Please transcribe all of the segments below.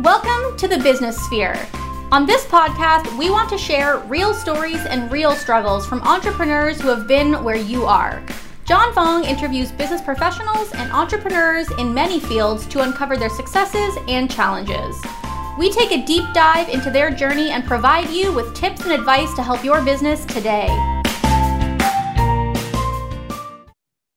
Welcome to the Business Sphere. On this podcast, we want to share real stories and real struggles from entrepreneurs who have been where you are. John Fong interviews business professionals and entrepreneurs in many fields to uncover their successes and challenges. We take a deep dive into their journey and provide you with tips and advice to help your business today.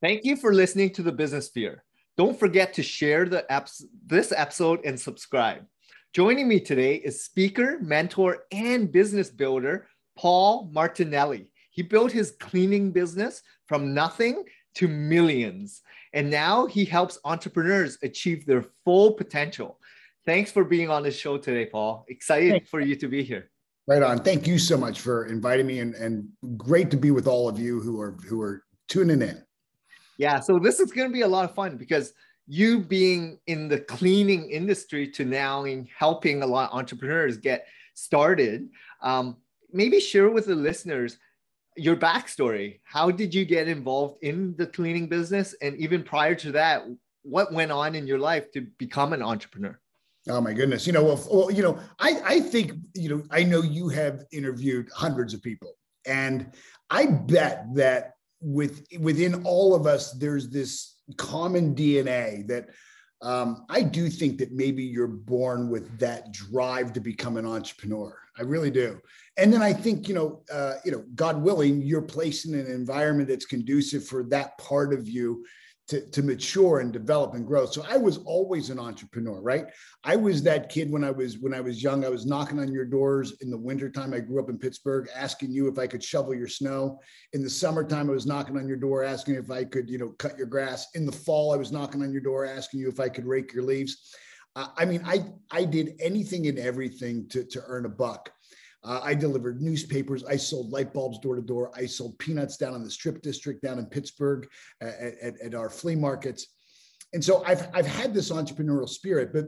Thank you for listening to the Business Sphere. Don't forget to share the apps, this episode and subscribe. Joining me today is speaker, mentor, and business builder Paul Martinelli. He built his cleaning business from nothing to millions, and now he helps entrepreneurs achieve their full potential. Thanks for being on the show today, Paul. Excited Thanks. for you to be here. Right on. Thank you so much for inviting me, and, and great to be with all of you who are who are tuning in. Yeah, so this is going to be a lot of fun because you being in the cleaning industry to now in helping a lot of entrepreneurs get started. Um, maybe share with the listeners your backstory. How did you get involved in the cleaning business? And even prior to that, what went on in your life to become an entrepreneur? Oh my goodness! You know, well, well, you know, I I think you know I know you have interviewed hundreds of people, and I bet that with within all of us, there's this common DNA that um, I do think that maybe you're born with that drive to become an entrepreneur. I really do. And then I think you know, uh, you know, God willing, you're placed in an environment that's conducive for that part of you to, to mature and develop and grow. So I was always an entrepreneur, right? I was that kid when I was when I was young. I was knocking on your doors in the wintertime. I grew up in Pittsburgh, asking you if I could shovel your snow. In the summertime, I was knocking on your door, asking if I could, you know, cut your grass. In the fall, I was knocking on your door, asking you if I could rake your leaves. Uh, I mean, I I did anything and everything to to earn a buck. Uh, I delivered newspapers. I sold light bulbs door to door. I sold peanuts down in the strip district down in Pittsburgh at, at, at, our flea markets. And so I've, I've had this entrepreneurial spirit, but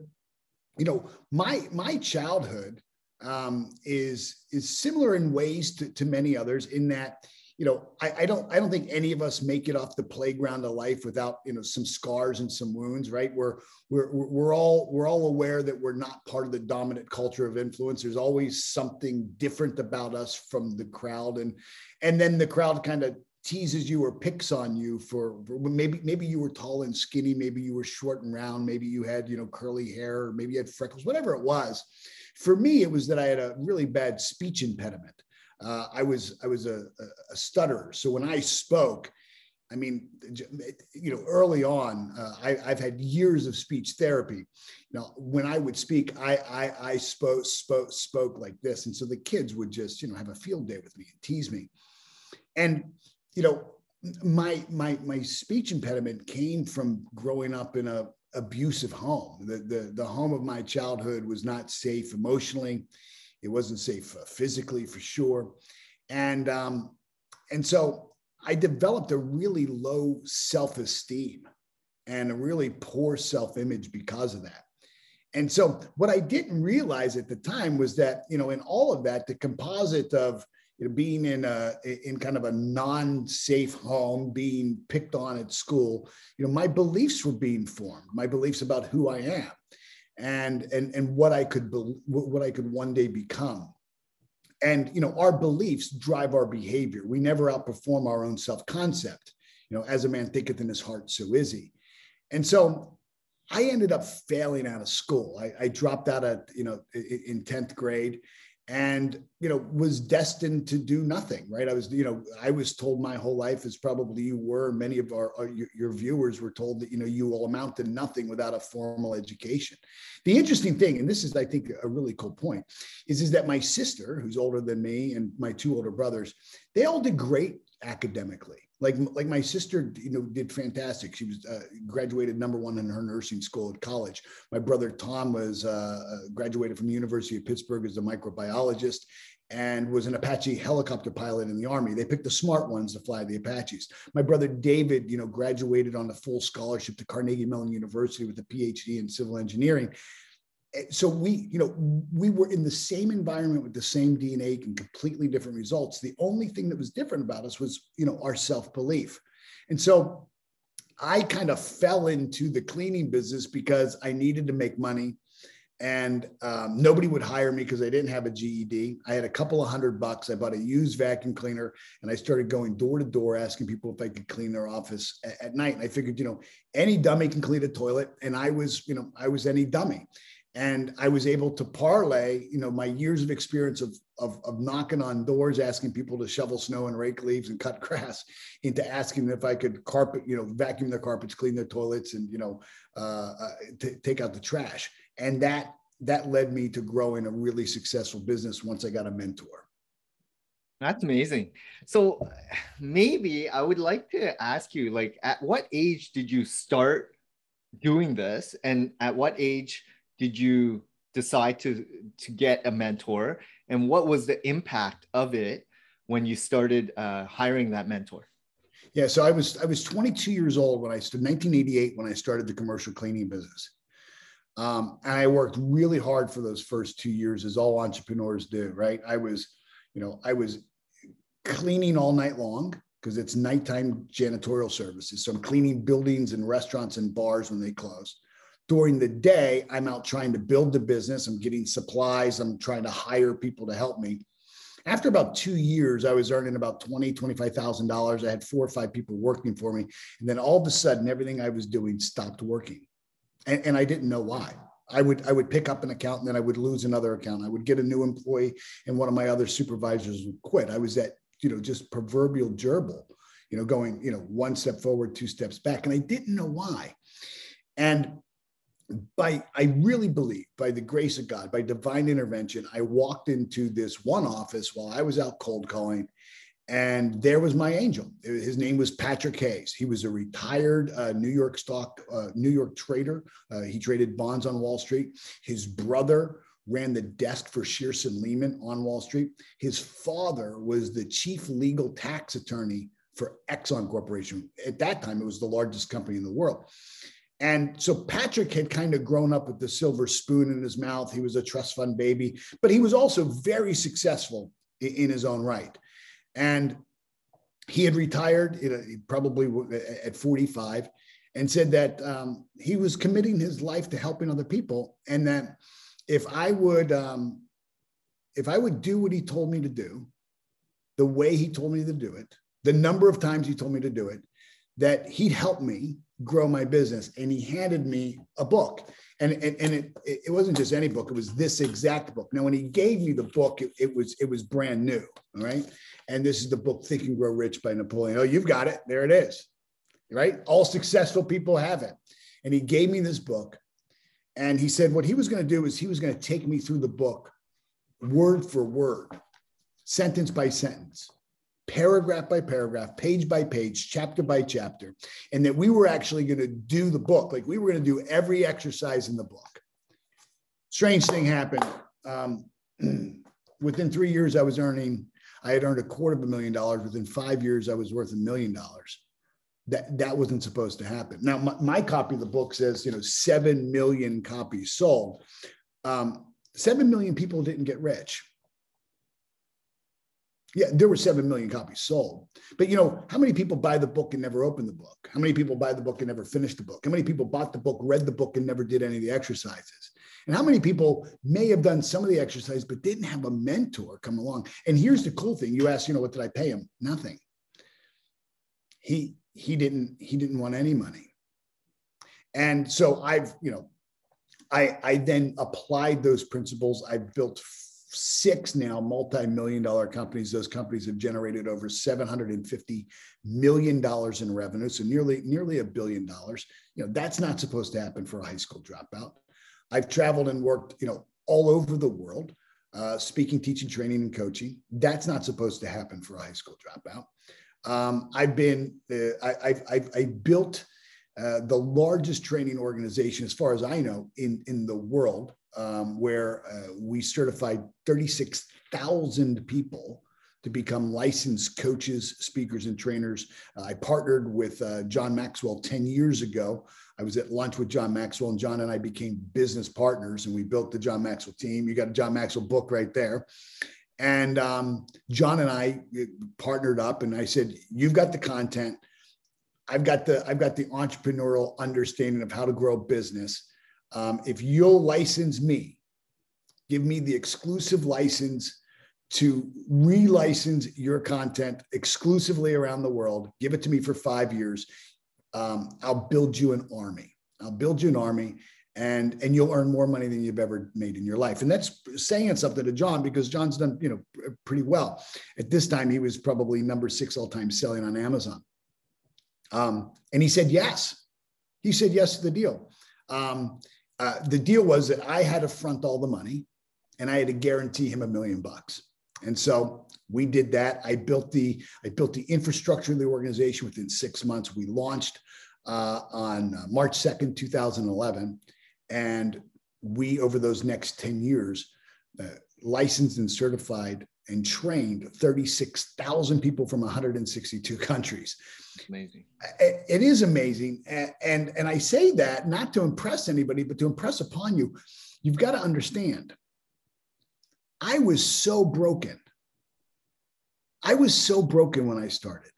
you know, my, my childhood um, is, is similar in ways to, to many others in that, you know, I, I, don't I don't think any of us make it off the playground of life without you know some scars and some wounds, right? We're we're we're all we're all aware that we're not part of the dominant culture of influence. There's always something different about us from the crowd, and and then the crowd kind of teases you or picks on you for, for, maybe maybe you were tall and skinny, maybe you were short and round, maybe you had you know curly hair, or maybe you had freckles, whatever it was. For me, it was that I had a really bad speech impediment uh, I was I was a, a, stutterer. So when I spoke, I mean, you know, early on, uh, I, have had years of speech therapy. Now, when I would speak, I, I, I spoke spoke spoke like this, and so the kids would just you know have a field day with me and tease me, and you know, my my my speech impediment came from growing up in a abusive home. The the the home of my childhood was not safe emotionally it wasn't safe uh, physically for sure. And, um, and so I developed a really low self esteem and a really poor self image because of that. And so what I didn't realize at the time was that, you know, in all of that, the composite of, you know, being in a in kind of a non-safe home, being picked on at school, you know, my beliefs were being formed, my beliefs about who I am and and and what I could be, what I could one day become. And you know, our beliefs drive our behavior. We never outperform our own self-concept. You know, as a man thinketh in his heart, so is he. And so I ended up failing out of school. I, I dropped out of, you know, in 10th grade and you know was destined to do nothing right? I was you know i was told my whole life as probably you were. Many of our, our your, your, viewers were told that you know you will amount to nothing without a formal education. The interesting thing and this is i think a really cool point is is that my sister who's older than me and my two older brothers they all did great academically like like my sister you know did fantastic. She was uh, graduated number one in her nursing school at college. My brother tom was uh, uh, graduated from the university of pittsburgh as a microbiologist and was an apache helicopter pilot in the army. They picked the smart ones to fly the apaches. My brother david you know graduated on a full scholarship to carnegie mellon university with a phd in civil engineering so we you know we were in the same environment with the same dna and completely different results the only thing that was different about us was you know our self-belief and so i kind of fell into the cleaning business because i needed to make money and um, nobody would hire me because I didn't have a GED. I had a couple of hundred bucks. I bought a used vacuum cleaner and I started going door to door asking people if I could clean their office at, at, night. And I figured, you know, any dummy can clean a toilet, and I was, you know, I was any dummy. And I was able to parlay, you know, my years of experience of, of, of knocking on doors, asking people to shovel snow and rake leaves and cut grass, into asking if I could carpet, you know, vacuum their carpets, clean their toilets, and you know, uh, uh, t- take out the trash and that that led me to growing a really successful business once I got a mentor. That's amazing. So maybe I would like to ask you like at what age did you start doing this and at what age did you decide to to get a mentor and what was the impact of it when you started uh, hiring that mentor? Yeah, so I was I was 22 years old when I started 1988 when I started the commercial cleaning business. Um, and I worked really hard for those first two years, as all entrepreneurs do, right? I was, you know, I was cleaning all night long because it's nighttime janitorial services. So I'm cleaning buildings and restaurants and bars when they close. During the day, I'm out trying to build the business. I'm getting supplies. I'm trying to hire people to help me. After about two years, I was earning about twenty, twenty-five thousand dollars. I had four or five people working for me, and then all of a sudden, everything I was doing stopped working and, and I didn't know why. I would I would pick up an account and then I would lose another account. I would get a new employee and one of my other supervisors would quit. I was that you know just proverbial gerbil, you know, going you know one step forward, two steps back, and I didn't know why. And by I really believe by the grace of God, by divine intervention, I walked into this one office while I was out cold calling, and there was my angel. His name was Patrick Hayes. He was a retired uh, New York stock, uh, New York trader. Uh, he traded bonds on Wall Street. His brother ran the desk for Shearson Lehman on Wall Street. His father was the chief legal tax attorney for Exxon Corporation. At that time, it was the largest company in the world. And so Patrick had kind of grown up with the silver spoon in his mouth. He was a trust fund baby, but he was also very successful in, his own right. And he had retired probably at 45 and said that um, he was committing his life to helping other people and that if i would um, if i would do what he told me to do the way he told me to do it the number of times he told me to do it that he'd help me grow my business and he handed me a book and, and, and it, it wasn't just any book it was this exact book now when he gave me the book it, it was it was brand new all right and this is the book Think and Grow Rich by Napoleon. Oh, you've got it. There it is. Right? All successful people have it. And he gave me this book. And he said what he was going to do is he was going to take me through the book word for word, sentence by sentence, paragraph by paragraph, page by page, chapter by chapter. And that we were actually going to do the book. Like we were going to do every exercise in the book. Strange thing happened. Um, within three years, I was earning I had earned a quarter of a million dollars. Within five years, I was worth a million dollars. That that wasn't supposed to happen. Now, my, my, copy of the book says, you know, seven million copies sold. Um, seven million people didn't get rich. Yeah, there were 7 million copies sold. But you know, how many people buy the book and never open the book? How many people buy the book and never finish the book? How many people bought the book, read the book, and never did any of the exercises? And how many people may have done some of the exercise, but didn't have a mentor come along? And here's the cool thing. You ask, you know, what did I pay him? Nothing. He he didn't he didn't want any money. And so I've, you know, I I then applied those principles. I built six now multi-million dollar companies. Those companies have generated over 750 million dollars in revenue so nearly nearly a billion dollars. You know that's not supposed to happen for a high school dropout. I've traveled and worked you know all over the world uh, speaking teaching training and coaching. That's not supposed to happen for a high school dropout. Um, i've been uh, I, have I've built uh, the largest training organization as far as i know in in the world um, where uh, we certified 36,000 people to become licensed coaches, speakers, and trainers. Uh, I partnered with uh, John Maxwell 10 years ago. I was at lunch with John Maxwell, and John and I became business partners, and we built the John Maxwell team. You got a John Maxwell book right there. And um, John and I uh, partnered up, and I said, "You've got the content. I've got the I've got the entrepreneurial understanding of how to grow business. um, if you'll license me, give me the exclusive license to relicense your content exclusively around the world, give it to me for five years. Um, I'll build you an army. I'll build you an army and and you'll earn more money than you've ever made in your life and that's saying something to john because john's done you know pretty well at this time he was probably number six all time selling on amazon um, and he said yes. He said yes to the deal. Um, uh, the deal was that i had to front all the money and i had to guarantee him a million bucks. And so we did that. I built the i built the infrastructure of the organization within six months. We launched uh, on uh, March 2nd, 2011. And we, over those next 10 years, uh, licensed and certified and trained 36,000 people from 162 countries. Amazing. It, it is amazing. And, and, and I say that not to impress anybody, but to impress upon you. You've got to understand, I was so broken. I was so broken when I started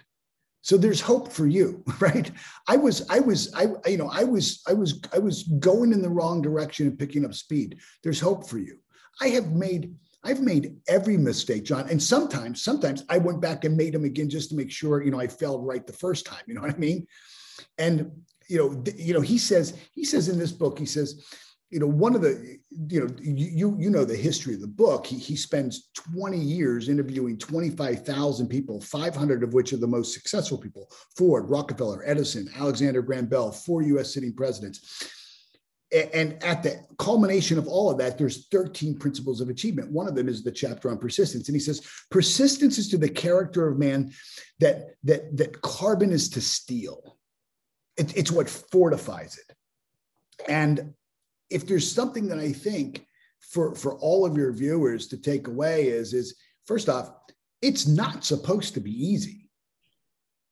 so there's hope for you right i was i was i you know i was i was i was going in the wrong direction and picking up speed there's hope for you i have made i've made every mistake john and sometimes sometimes i went back and made them again just to make sure you know i failed right the first time you know what i mean and you know you know he says he says in this book he says you know, one of the, you know, you you know the history of the book. He, he spends 20 years interviewing 25,000 people, 500 of which are the most successful people: Ford, Rockefeller, Edison, Alexander Graham Bell, four U.S. sitting presidents. And at the culmination of all of that, there's 13 principles of achievement. One of them is the chapter on persistence, and he says persistence is to the character of man that that that carbon is to steel. It, it's what fortifies it. And if there's something that I think for for all of your viewers to take away is is first off, it's not supposed to be easy.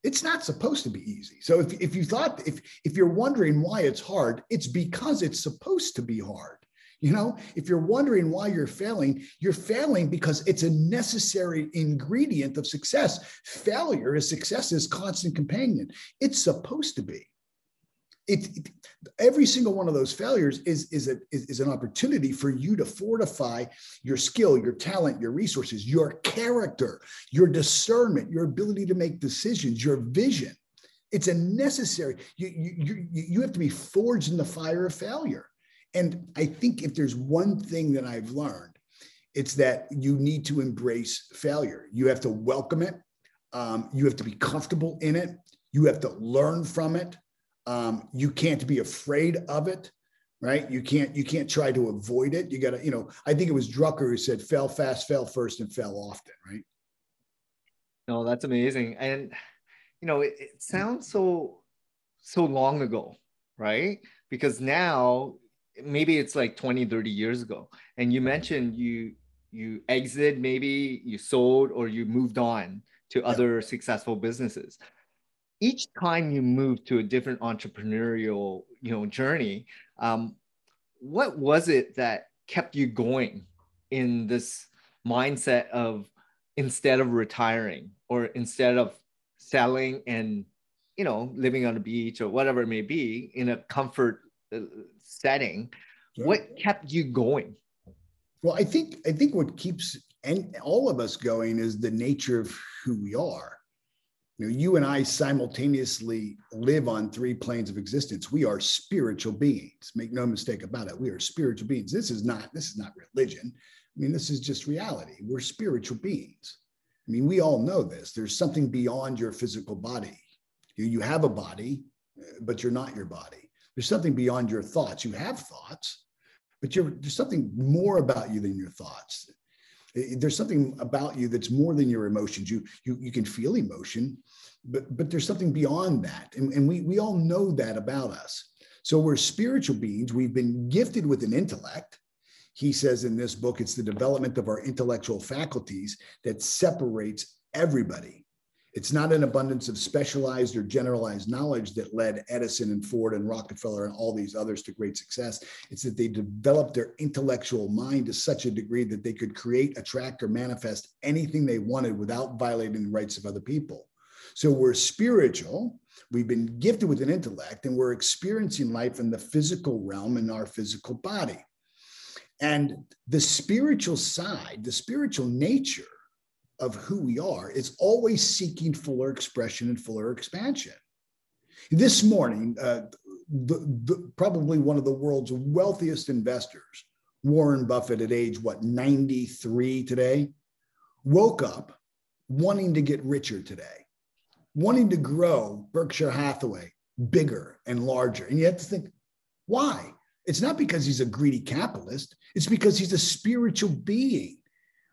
It's not supposed to be easy. So if, if you thought if if you're wondering why it's hard, it's because it's supposed to be hard. You know, if you're wondering why you're failing, you're failing because it's a necessary ingredient of success. Failure is success's constant companion. It's supposed to be it, it, every single one of those failures is is, a, is is an opportunity for you to fortify your skill your talent your resources your character your discernment your ability to make decisions your vision. It's a necessary you you you have to be forged in the fire of failure. And i think if there's one thing that i've learned it's that you need to embrace failure. You have to welcome it. Um, you have to be comfortable in it. You have to learn from it um, you can't be afraid of it, right? You can't you can't try to avoid it. You got to, you know. I think it was Drucker who said, "Fail fast, fail first, and fail often." Right? No, that's amazing, and you know, it, it sounds so so long ago, right? Because now maybe it's like 20 30 years ago and you mentioned you you exit maybe you sold or you moved on to other successful businesses each time you move to a different entrepreneurial you know journey um, what was it that kept you going in this mindset of instead of retiring or instead of selling and you know living on a beach or whatever it may be in a comfort uh, setting sure. what kept you going well i think i think what keeps and all of us going is the nature of who we are you know, you and I simultaneously live on three planes of existence. We are spiritual beings. Make no mistake about it. We are spiritual beings. This is not this is not religion. I mean, this is just reality. We're spiritual beings. I mean, we all know this. There's something beyond your physical body. You, you have a body, uh, but you're not your body. There's something beyond your thoughts. You have thoughts, but there's something more about you than your thoughts. There's something about you that's more than your emotions. You you you can feel emotion, but but there's something beyond that, and, and we we all know that about us. So we're spiritual beings. We've been gifted with an intellect. He says in this book, it's the development of our intellectual faculties that separates everybody it's not an abundance of specialized or generalized knowledge that led Edison and Ford and Rockefeller and all these others to great success. It's that they developed their intellectual mind to such a degree that they could create, attract, or manifest anything they wanted without violating the rights of other people. So we're spiritual, we've been gifted with an intellect, and we're experiencing life in the physical realm in our physical body. And the spiritual side, the spiritual nature of who we are is always seeking fuller expression and fuller expansion. This morning, uh, the, the, probably one of the world's wealthiest investors, Warren Buffett, at age what, 93 today, woke up wanting to get richer today, wanting to grow Berkshire Hathaway bigger and larger. And you have to think, why? It's not because he's a greedy capitalist, it's because he's a spiritual being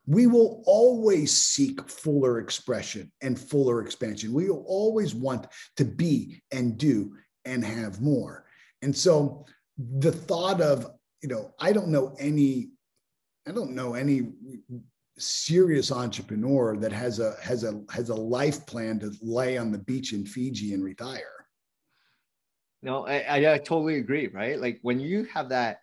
we will always seek fuller expression and fuller expansion. We will always want to be and do and have more. And so the thought of, you know, I don't know any, I don't know any serious entrepreneur that has a has a has a life plan to lay on the beach in Fiji and retire. No, I, I, I totally agree, right? Like when you have that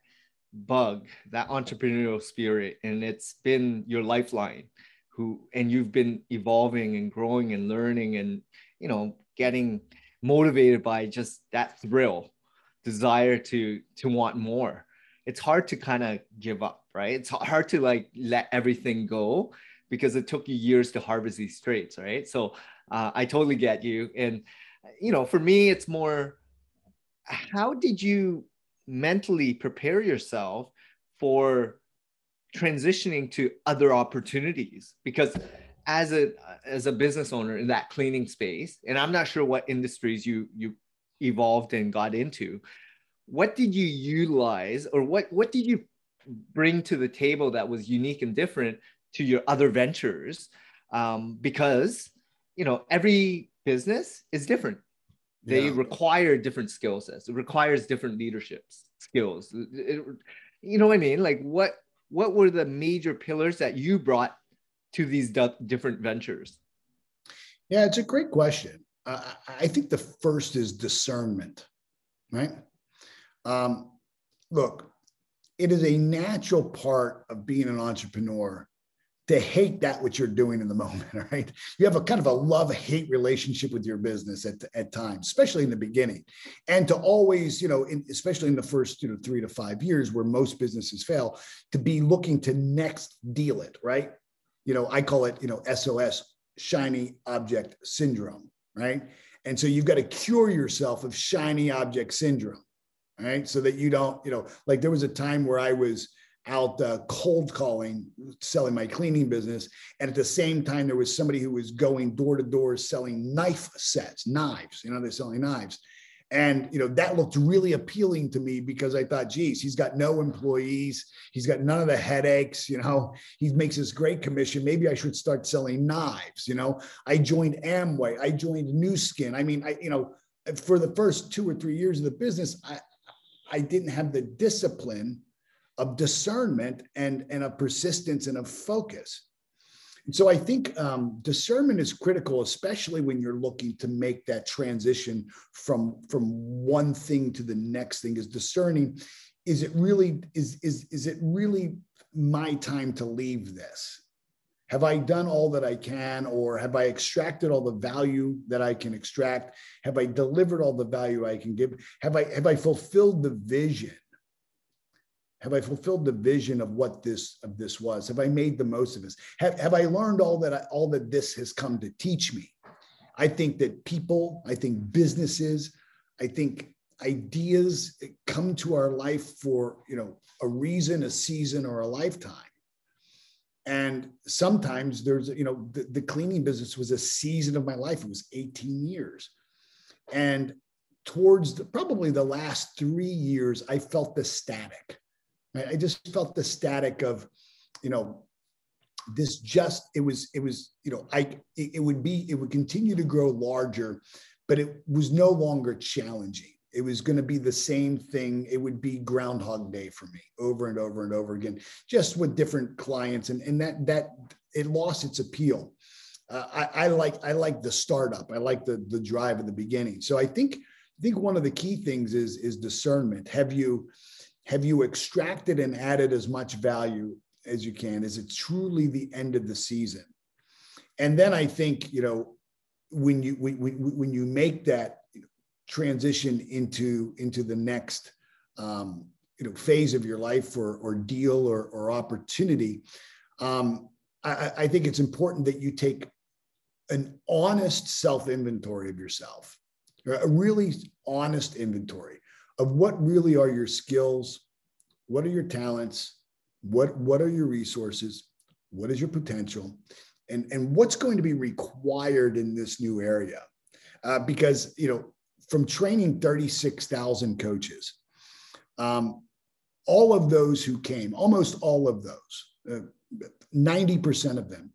bug, that entrepreneurial spirit, and it's been your lifeline. Who and you've been evolving and growing and learning and you know getting motivated by just that thrill, desire to to want more. It's hard to kind of give up, right? It's hard to like let everything go because it took you years to harvest these traits, right? So uh, I totally get you. And you know, for me, it's more how did you mentally prepare yourself for transitioning to other opportunities. Because as a as a business owner in that cleaning space and i'm not sure what industries you you evolved and got into what did you utilize or what what did you bring to the table that was unique and different to your other ventures? Um, because you know every business is different they yeah. require different skill sets. It requires different leadership skills. It, you know what I mean? Like what what were the major pillars that you brought to these different ventures? Yeah, it's a great question. Uh, I think the first is discernment, right? Um, look, it is a natural part of being an entrepreneur to hate that what you're doing in the moment right? You have a kind of a love hate relationship with your business at, at times especially in the beginning. And to always you know in, especially in the first you know three to five years where most businesses fail to be looking to next deal it right? You know i call it you know sos shiny object syndrome right? And so you've got to cure yourself of shiny object syndrome right? So that you don't you know like there was a time where i was out uh, cold calling, selling my cleaning business. And at the same time, there was somebody who was going door to door selling knife sets, knives. You know, they're selling knives. And you know that looked really appealing to me because I thought, geez, he's got no employees, he's got none of the headaches. You know, he makes this great commission. Maybe I should start selling knives. You know, I joined Amway, I joined Nu Skin. I mean, I you know, for the first two or three years of the business, I I didn't have the discipline of discernment and, and of persistence and of focus. And so I think um, discernment is critical, especially when you're looking to make that transition from, from one thing to the next thing. Is discerning, is it really is is is it really my time to leave this? Have I done all that I can, or have I extracted all the value that I can extract? Have I delivered all the value I can give? Have I have I fulfilled the vision? Have I fulfilled the vision of what this of this was? Have I made the most of this? Have, have I learned all that I, all that this has come to teach me? I think that people, I think businesses, I think ideas come to our life for you know a reason, a season, or a lifetime. And sometimes there's you know the, the cleaning business was a season of my life. It was 18 years, and towards the, probably the last three years, I felt the static. I just felt the static of, you know, this just it was it was you know I it, would be it would continue to grow larger, but it was no longer challenging. It was going to be the same thing. It would be Groundhog Day for me over and over and over again, just with different clients, and and that that it lost its appeal. Uh, I, I like I like the startup. I like the the drive at the beginning. So I think I think one of the key things is is discernment. Have you have you extracted and added as much value as you can? Is it truly the end of the season? And then I think, you know, when you when, when you make that transition into into the next um, you know phase of your life or or deal or, or opportunity um, I, I think it's important that you take an honest self inventory of yourself a really honest inventory of what really are your skills what are your talents what what are your resources what is your potential and and what's going to be required in this new area? Uh, because you know from training 36000 coaches um, all of those who came almost all of those uh, 90% of them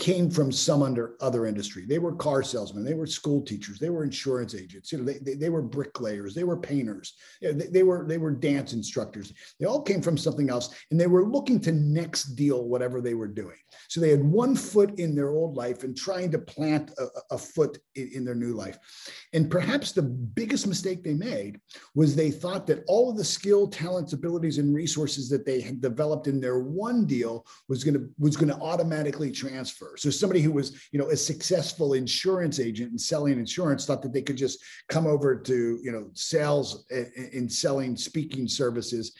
came from some under other industry. They were car salesmen, they were school teachers, they were insurance agents, you know, they, they, they were bricklayers, they were painters, you know, they, they, were they were dance instructors. They all came from something else, and they were looking to next deal whatever they were doing. So they had one foot in their old life and trying to plant a, a foot in, in their new life. And perhaps the biggest mistake they made was they thought that all of the skill, talents, abilities, and resources that they had developed in their one deal was to was going to automatically transfer. So somebody who was, you know, a successful insurance agent and selling insurance thought that they could just come over to, you know, sales in selling speaking services.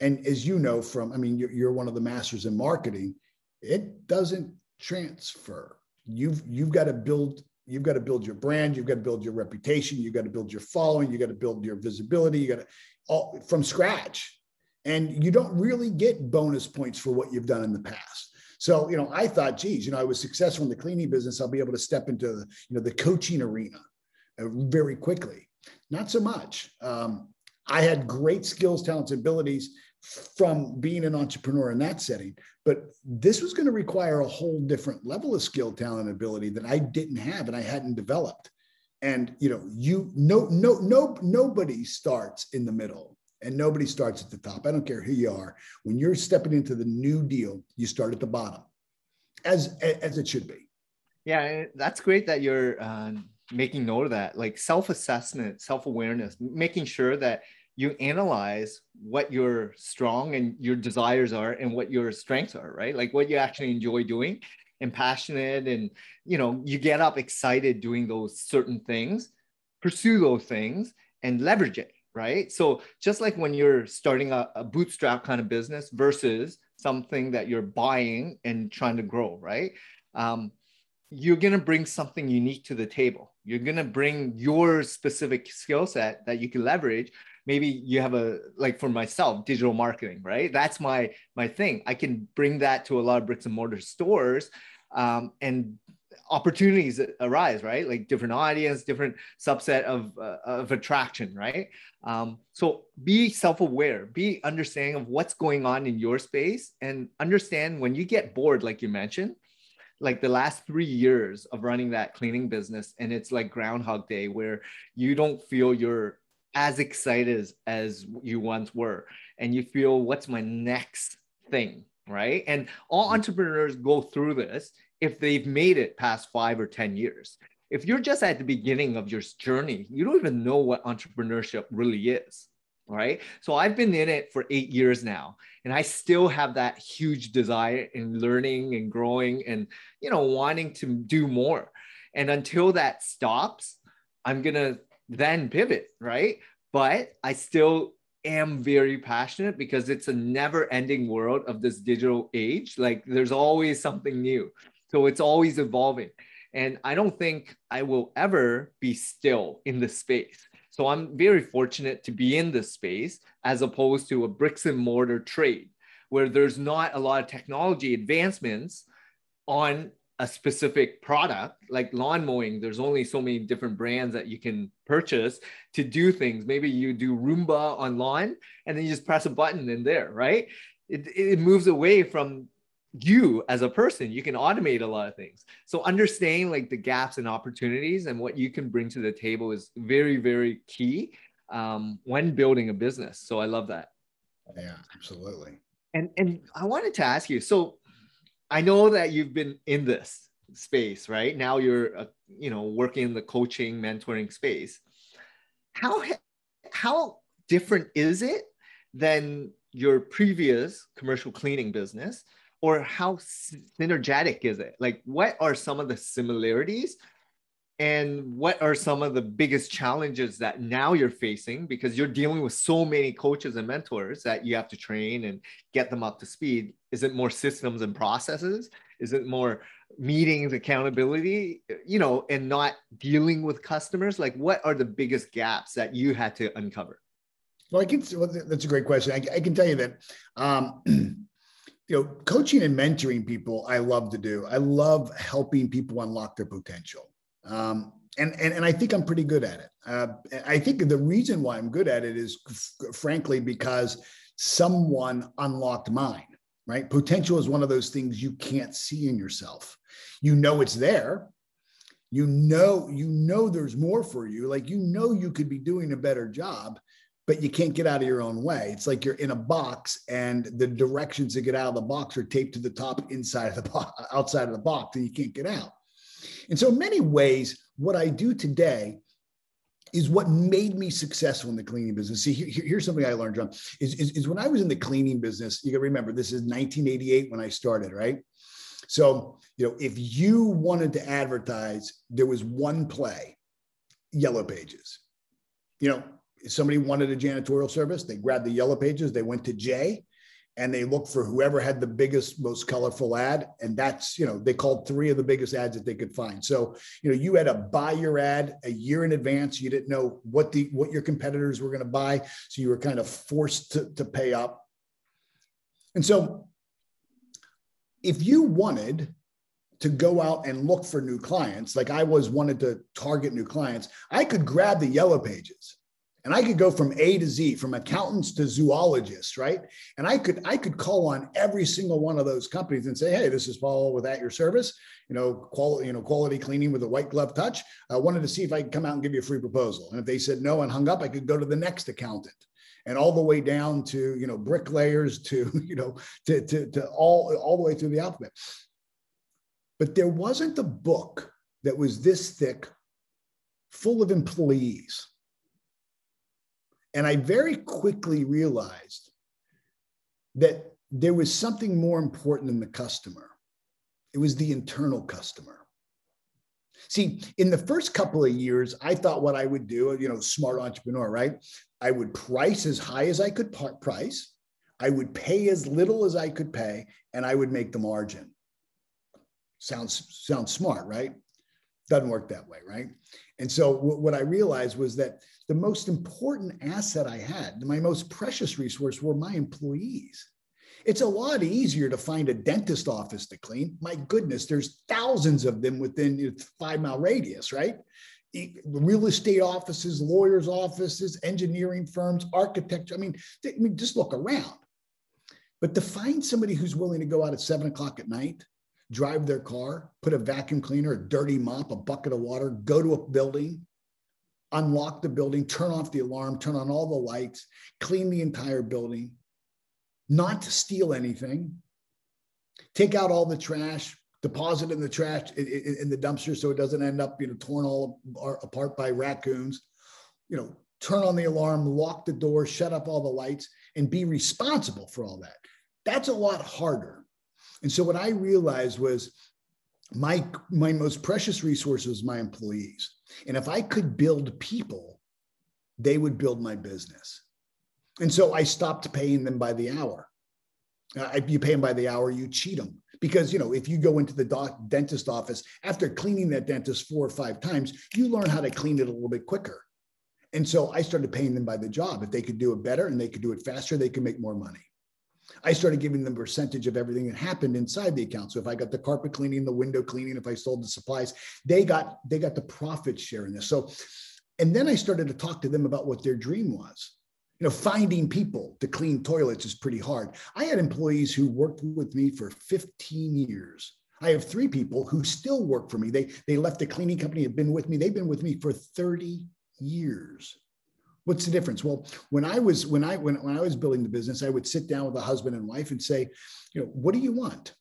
And as you know from, I mean, you're, you're one of the masters in marketing. It doesn't transfer. You've you've got to build you've got to build your brand you've got to build your reputation you've got to build your following You've got to build your visibility you got to all from scratch and you don't really get bonus points for what you've done in the past so, you know, I thought, geez, you know, I was successful in the cleaning business. I'll be able to step into, the, you know, the coaching arena uh, very quickly. Not so much. Um, I had great skills, talents, abilities from being an entrepreneur in that setting, but this was going to require a whole different level of skill, talent, ability that I didn't have and I hadn't developed. And you know, you no no no nobody starts in the middle and nobody starts at the top. I don't care who you are. When you're stepping into the new deal, you start at the bottom, as as it should be. Yeah, that's great that you're uh, making note of that. Like self-assessment, self-awareness, making sure that you analyze what your strong and your desires are and what your strengths are, right? Like what you actually enjoy doing and passionate and you know you get up excited doing those certain things pursue those things and leverage it right? So just like when you're starting a, a, bootstrap kind of business versus something that you're buying and trying to grow, right? Um, you're going to bring something unique to the table. You're going to bring your specific skill set that you can leverage. Maybe you have a like for myself, digital marketing, right? That's my my thing. I can bring that to a lot of bricks and mortar stores um, and opportunities arise, right? Like different audience, different subset of, uh, of attraction, right? Um, so be self-aware, be understanding of what's going on in your space and understand when you get bored, like you mentioned, like the last three years of running that cleaning business and it's like groundhog day where you don't feel you're as excited as, as you once were and you feel what's my next thing right and all entrepreneurs go through this if they've made it past five or 10 years. If you're just at the beginning of your journey, you don't even know what entrepreneurship really is. Right. So I've been in it for eight years now, and I still have that huge desire in learning and growing and, you know, wanting to do more. And until that stops, I'm going to then pivot. Right. But I still am very passionate because it's a never ending world of this digital age. Like there's always something new. So it's always evolving. And I don't think I will ever be still in the space. So I'm very fortunate to be in this space as opposed to a bricks and mortar trade where there's not a lot of technology advancements on a specific product like lawn mowing there's only so many different brands that you can purchase to do things maybe you do roomba on lawn and then you just press a button in there right it, it moves away from you as a person you can automate a lot of things. So understanding like the gaps and opportunities and what you can bring to the table is very very key um, when building a business. So i love that. Yeah absolutely. And and i wanted to ask you so i know that you've been in this space right? Now you're uh, you know working in the coaching mentoring space. How how different is it than your previous commercial cleaning business or how synergetic is it? Like, what are some of the similarities? And what are some of the biggest challenges that now you're facing? Because you're dealing with so many coaches and mentors that you have to train and get them up to speed. Is it more systems and processes? Is it more meetings accountability? You know and not dealing with customers? Like what are the biggest gaps that you had to uncover? Well i can well, that's a great question. I, I can tell you that um, you know coaching and mentoring people i love to do i love helping people unlock their potential um, and, and, and I think I'm pretty good at it. Uh, I think the reason why I'm good at it is, f- frankly, because someone unlocked mine, right? Potential is one of those things you can't see in yourself. You know it's there. You know, you know there's more for you. Like you know you could be doing a better job, but you can't get out of your own way. It's like you're in a box and the directions to get out of the box are taped to the top inside of the box, outside of the box, and you can't get out. And so, in many ways, what I do today is what made me successful in the cleaning business. See, here, here's something I learned, John, is, is, is when I was in the cleaning business, you can remember this is 1988 when I started, right? So, you know, if you wanted to advertise, there was one play, yellow pages. You know, somebody wanted a janitorial service, they grabbed the yellow pages, they went to Jay, and they looked for whoever had the biggest, most colorful ad. And that's, you know, they called three of the biggest ads that they could find. So, you know, you had to buy your ad a year in advance. You didn't know what the what your competitors were going to buy. So you were kind of forced to, to pay up. And so if you wanted to go out and look for new clients, like I was wanted to target new clients, I could grab the yellow pages and I could go from A to Z, from accountants to zoologists, right? And I could I could call on every single one of those companies and say, hey, this is Paul with at your service, you know, quality, you know, quality cleaning with a white glove touch. I wanted to see if I could come out and give you a free proposal. And if they said no and hung up, I could go to the next accountant and all the way down to you know bricklayers to you know to, to, to all all the way through the alphabet but there wasn't a book that was this thick full of employees and I very quickly realized that there was something more important than the customer. It was the internal customer. See, in the first couple of years, I thought what I would do, you know, smart entrepreneur, right? I would price as high as I could price, I would pay as little as I could pay, and I would make the margin. Sounds sounds smart, right? Doesn't work that way, right? And so w- what I realized was that the most important asset I had, my most precious resource were my employees. It's a lot easier to find a dentist office to clean. My goodness, there's thousands of them within five mile radius, right? Real estate offices, lawyers' offices, engineering firms, architecture. I mean, I mean, just look around. But to find somebody who's willing to go out at seven o'clock at night, drive their car, put a vacuum cleaner, a dirty mop, a bucket of water, go to a building, unlock the building, turn off the alarm, turn on all the lights, clean the entire building, not to steal anything, take out all the trash, deposit in the trash in, in the dumpster so it doesn't end up you know torn all apart by raccoons. You know, turn on the alarm, lock the door, shut up all the lights, and be responsible for all that. That's a lot harder. And so what I realized was my my most precious resource was my employees. And if i could build people they would build my business. And so i stopped paying them by the hour. Uh, you pay them by the hour you cheat them because you know if you go into the doc, dentist office after cleaning that dentist four or five times you learn how to clean it a little bit quicker. And so i started paying them by the job. If they could do it better and they could do it faster they could make more money I started giving them percentage of everything that happened inside the account. So if I got the carpet cleaning, the window cleaning, if I sold the supplies, they got they got the profit share in this. So, and then I started to talk to them about what their dream was. You know, finding people to clean toilets is pretty hard. I had employees who worked with me for 15 years. I have three people who still work for me. They they left the cleaning company, have been with me. They've been with me for 30 years. What's the difference? Well, when I was when I when, when I was building the business, I would sit down with a husband and wife and say, you know, what do you want?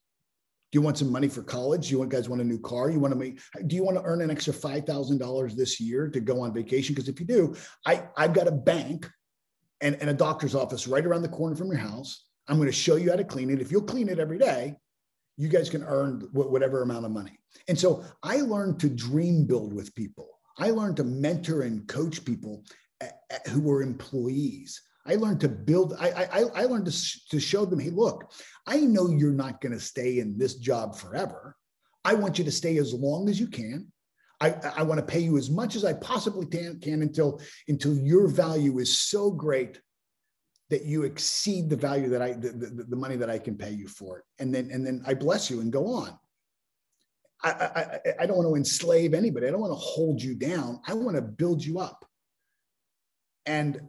Do you want some money for college? Do you want guys want a new car? You want to make? Do you want to earn an extra five thousand dollars this year to go on vacation? Because if you do, I I've got a bank and, and a doctor's office right around the corner from your house. I'm going to show you how to clean it. If you'll clean it every day, you guys can earn whatever amount of money. And so I learned to dream build with people. I learned to mentor and coach people who were employees. I learned to build, I, I, I learned to, to show them, hey, look, I know you're not going to stay in this job forever. I want you to stay as long as you can. I, I want to pay you as much as I possibly can, can until, until your value is so great that you exceed the value that I, the, the, the money that I can pay you for it. And then, and then I bless you and go on. I, I, I don't want to enslave anybody. I don't want to hold you down. I want to build you up. And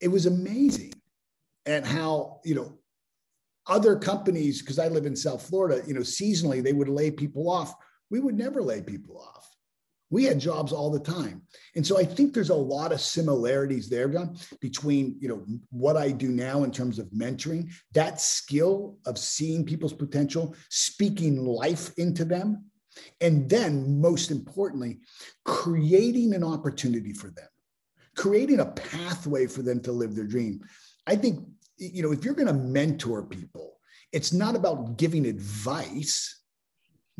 it was amazing at how, you know, other companies, because I live in South Florida, you know, seasonally they would lay people off. We would never lay people off. We had jobs all the time. And so I think there's a lot of similarities there, John, between, you know, what I do now in terms of mentoring, that skill of seeing people's potential, speaking life into them, and then most importantly, creating an opportunity for them creating a pathway for them to live their dream. I think, you know, if you're going to mentor people, it's not about giving advice.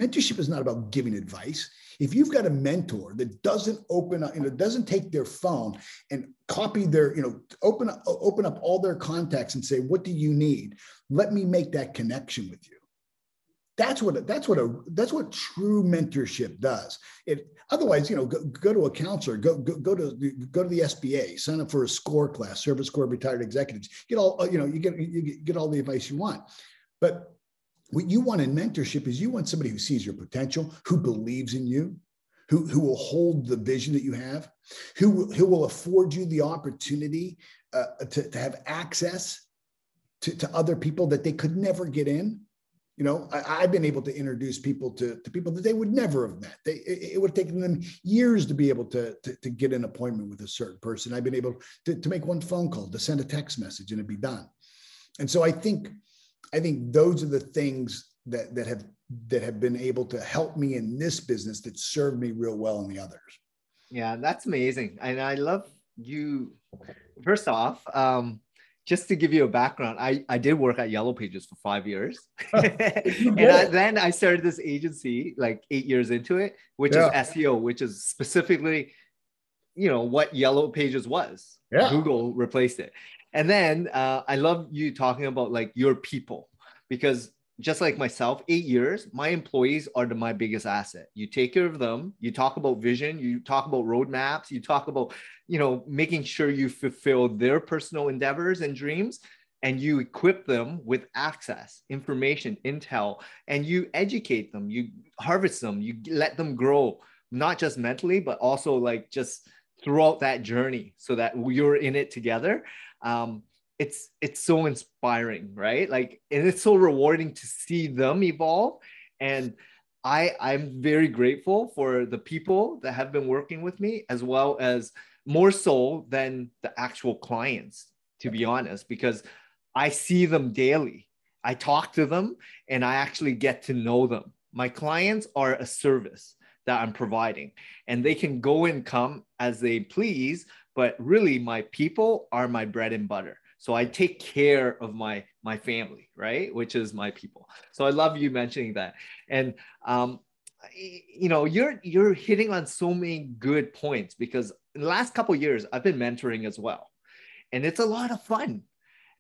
Mentorship is not about giving advice. If you've got a mentor that doesn't open up, you know, doesn't take their phone and copy their, you know, open open up all their contacts and say, what do you need? Let me make that connection with you. That's what that's what a that's what true mentorship does. It otherwise, you know, go, go to a counselor, go, go go to go to the SBA, sign up for a SCORE class, Service Corps Retired Executives. Get all you know, you get you get all the advice you want. But what you want in mentorship is you want somebody who sees your potential, who believes in you, who, who will hold the vision that you have, who, who will afford you the opportunity uh, to, to have access to, to other people that they could never get in you know I, have been able to introduce people to, to people that they would never have met. They it, it would have taken them years to be able to, to, to get an appointment with a certain person. I've been able to, to make one phone call to send a text message and it'd be done. And so i think i think those are the things that that have that have been able to help me in this business that served me real well in the others. Yeah that's amazing. And i love you. First off um just to give you a background, I, I did work at Yellow Pages for five years. and I, then I started this agency like eight years into it, which yeah. is SEO, which is specifically, you know, what Yellow Pages was. Yeah. Google replaced it. And then uh, I love you talking about like your people because just like myself, eight years, my employees are my biggest asset. You take care of them. You talk about vision. You talk about roadmaps. You talk about, you know, making sure you fulfill their personal endeavors and dreams, and you equip them with access, information, intel, and you educate them. You harvest them. You let them grow, not just mentally, but also like just throughout that journey, so that you're in it together. Um, it's it's so inspiring right? Like and it's so rewarding to see them evolve. And i i'm very grateful for the people that have been working with me as well as more so than the actual clients to be honest because i see them daily. I talk to them and i actually get to know them. My clients are a service that i'm providing and they can go and come as they please but really my people are my bread and butter so I take care of my my family, right? Which is my people. So I love you mentioning that. And um, you know, you're you're hitting on so many good points because in the last couple years I've been mentoring as well, and it's a lot of fun.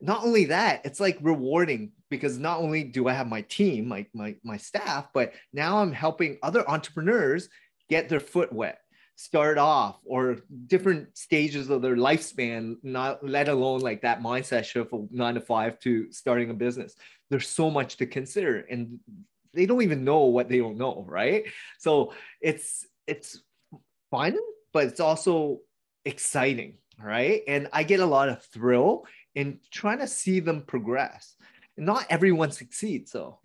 Not only that, it's like rewarding because not only do I have my team, my my my staff, but now I'm helping other entrepreneurs get their foot wet start off or different stages of their lifespan, not let alone like that mindset shift from nine to five to starting a business. There's so much to consider and they don't even know what they don't know, right? So it's it's fun, but it's also exciting, right? And I get a lot of thrill in trying to see them progress. Not everyone succeeds, though,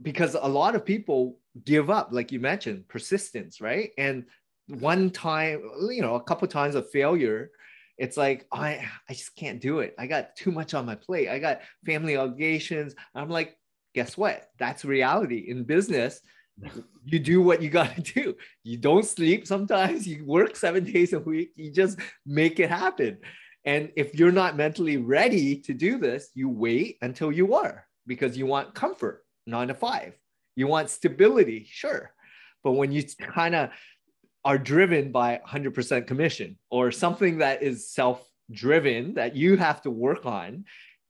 because a lot of people give up, like you mentioned, persistence, right? And one time, you know, a couple times of failure, it's like I I just can't do it. I got too much on my plate. I got family obligations. I'm like, guess what? That's reality in business. You do what you got to do. You don't sleep sometimes. You work seven days a week. You just make it happen. And if you're not mentally ready to do this, you wait until you are, because you want comfort, nine to five. You want stability, sure. But when you kind of are driven by 100% commission or something that is self driven that you have to work on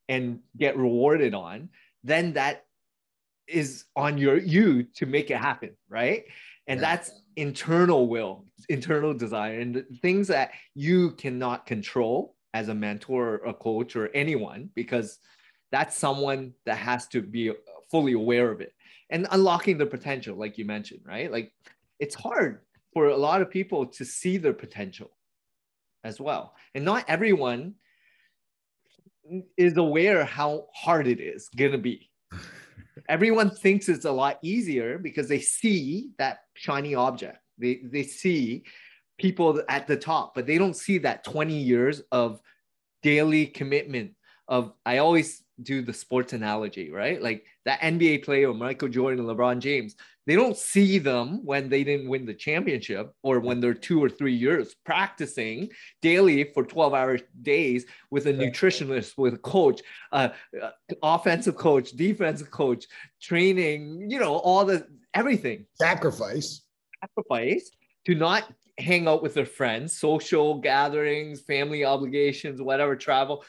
and get rewarded on, then that is on your you to make it happen, right? And yeah. that's internal will, internal desire, and things that you cannot control as a mentor or a coach or anyone because that's someone that has to be fully aware of it and unlocking the potential like you mentioned right like it's hard for a lot of people to see their potential as well. And not everyone is aware how hard it is going to be. Everyone thinks it's a lot easier because they see that shiny object. They, they see people at the top, but they don't see that 20 years of daily commitment of I always do the sports analogy, right? Like that NBA player, Michael Jordan, and LeBron James, they don't see them when they didn't win the championship or when they're two or three years practicing daily for 12 hour days with a nutritionist, with a coach, uh, uh, offensive coach, defensive coach, training, you know, all the everything. Sacrifice. Sacrifice to not hang out with their friends, social gatherings, family obligations, whatever, travel.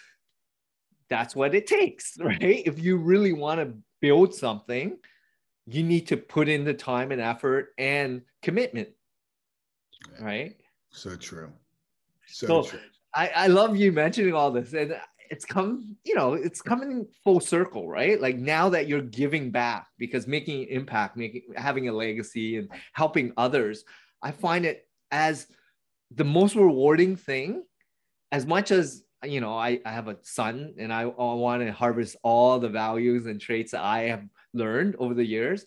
That's what it takes, right? If you really want to build something, you need to put in the time and effort and commitment, right? So true. So, so true. I, I love you mentioning all this. And it's come, you know, it's coming full circle, right? Like now that you're giving back because making impact, making having a legacy and helping others, I find it as the most rewarding thing as much as you know I, I have a son and I, I want to harvest all the values and traits that i have learned over the years.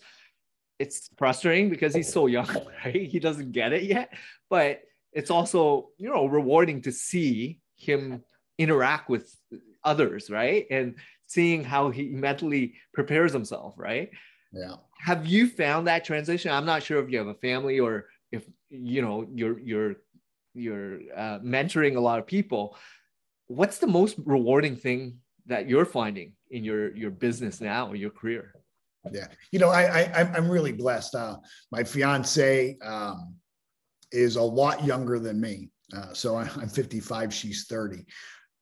It's frustrating because he's so young right? He doesn't get it yet but it's also you know rewarding to see him interact with others right? And seeing how he mentally prepares himself right? Yeah. Have you found that transition? I'm not sure if you have a family or if you know you're you're you're uh, mentoring a lot of people what's the most rewarding thing that you're finding in your your business now or your career? Yeah. You know i, I i'm really blessed. Uh, my fiance um, is a lot younger than me. Uh, so i'm 55 she's 30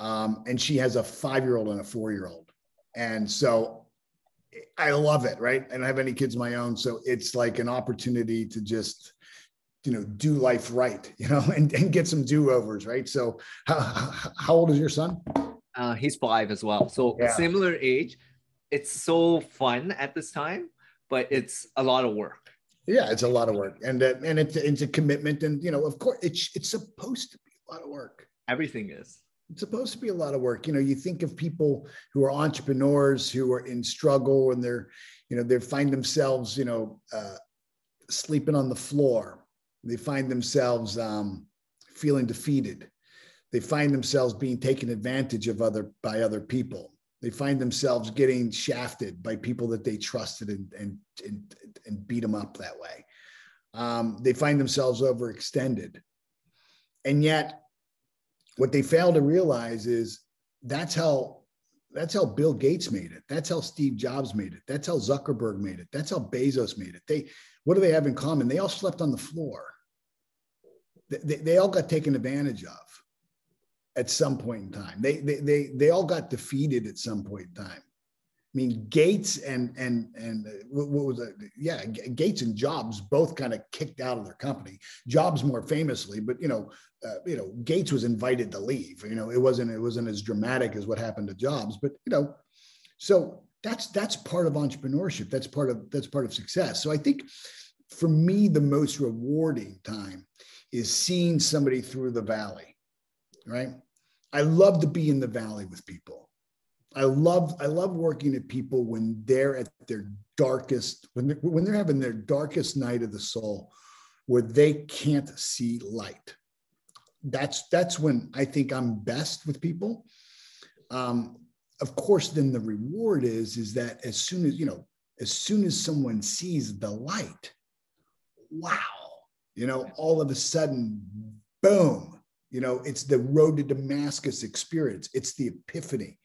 um, and she has a five year old and a four year old and so i love it right? I don't have any kids of my own. So it's like an opportunity to just you know do life right you know and, and get some do-overs right? So how, how old is your son? Uh, he's five as well. So yeah. similar age. It's so fun at this time but it's a lot of work. Yeah it's a lot of work. And uh, and it's, it's a commitment and you know of course it's it's supposed to be a lot of work. Everything is. It's supposed to be a lot of work. You know you think of people who are entrepreneurs who are in struggle and they're you know they find themselves you know uh, sleeping on the floor they find themselves um, feeling defeated. They find themselves being taken advantage of other by other people. They find themselves getting shafted by people that they trusted and and and, and beat them up that way. Um, they find themselves overextended, and yet, what they fail to realize is that's how that's how Bill Gates made it. That's how Steve Jobs made it. That's how Zuckerberg made it. That's how Bezos made it. They what do they have in common? They all slept on the floor they, they all got taken advantage of at some point in time. They, they, they, they all got defeated at some point in time. I mean, Gates and and and uh, what was it? Yeah, Gates and Jobs both kind of kicked out of their company. Jobs more famously, but you know, uh, you know, Gates was invited to leave. You know, it wasn't it wasn't as dramatic as what happened to Jobs, but you know, so that's that's part of entrepreneurship. That's part of that's part of success. So I think for me, the most rewarding time is seeing somebody through the valley, right? I love to be in the valley with people. I love I love working at people when they're at their darkest when they're, when they're having their darkest night of the soul, where they can't see light. That's that's when I think I'm best with people. Um, of course, then the reward is is that as soon as you know, as soon as someone sees the light, wow, you know, all of a sudden, boom, you know, it's the road to Damascus experience. It's the epiphany.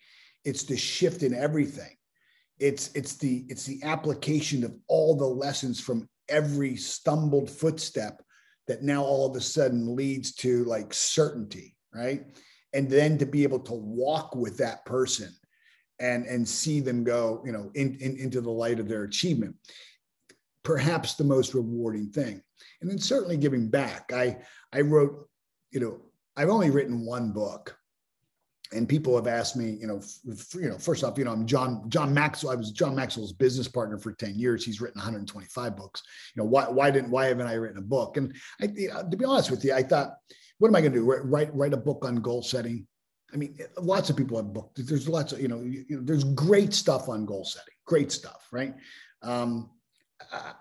It's the shift in everything. it's it's the it's the application of all the lessons from every stumbled footstep that now all of a sudden leads to like certainty right and then to be able to walk with that person and and see them go you know in, in, into the light of their achievement perhaps the most rewarding thing and then certainly giving back i i wrote you know i've only written one book and people have asked me, you know, f- you know, first off, you know, I'm John John Maxwell. I was John Maxwell's business partner for 10 years. He's written 125 books. You know, why why didn't why haven't I written a book? And I, you know, to be honest with you, I thought, what am I going to do? Write write a book on goal setting? I mean, lots of people have books. There's lots of you know, you know, there's great stuff on goal setting. Great stuff, right? Um, uh,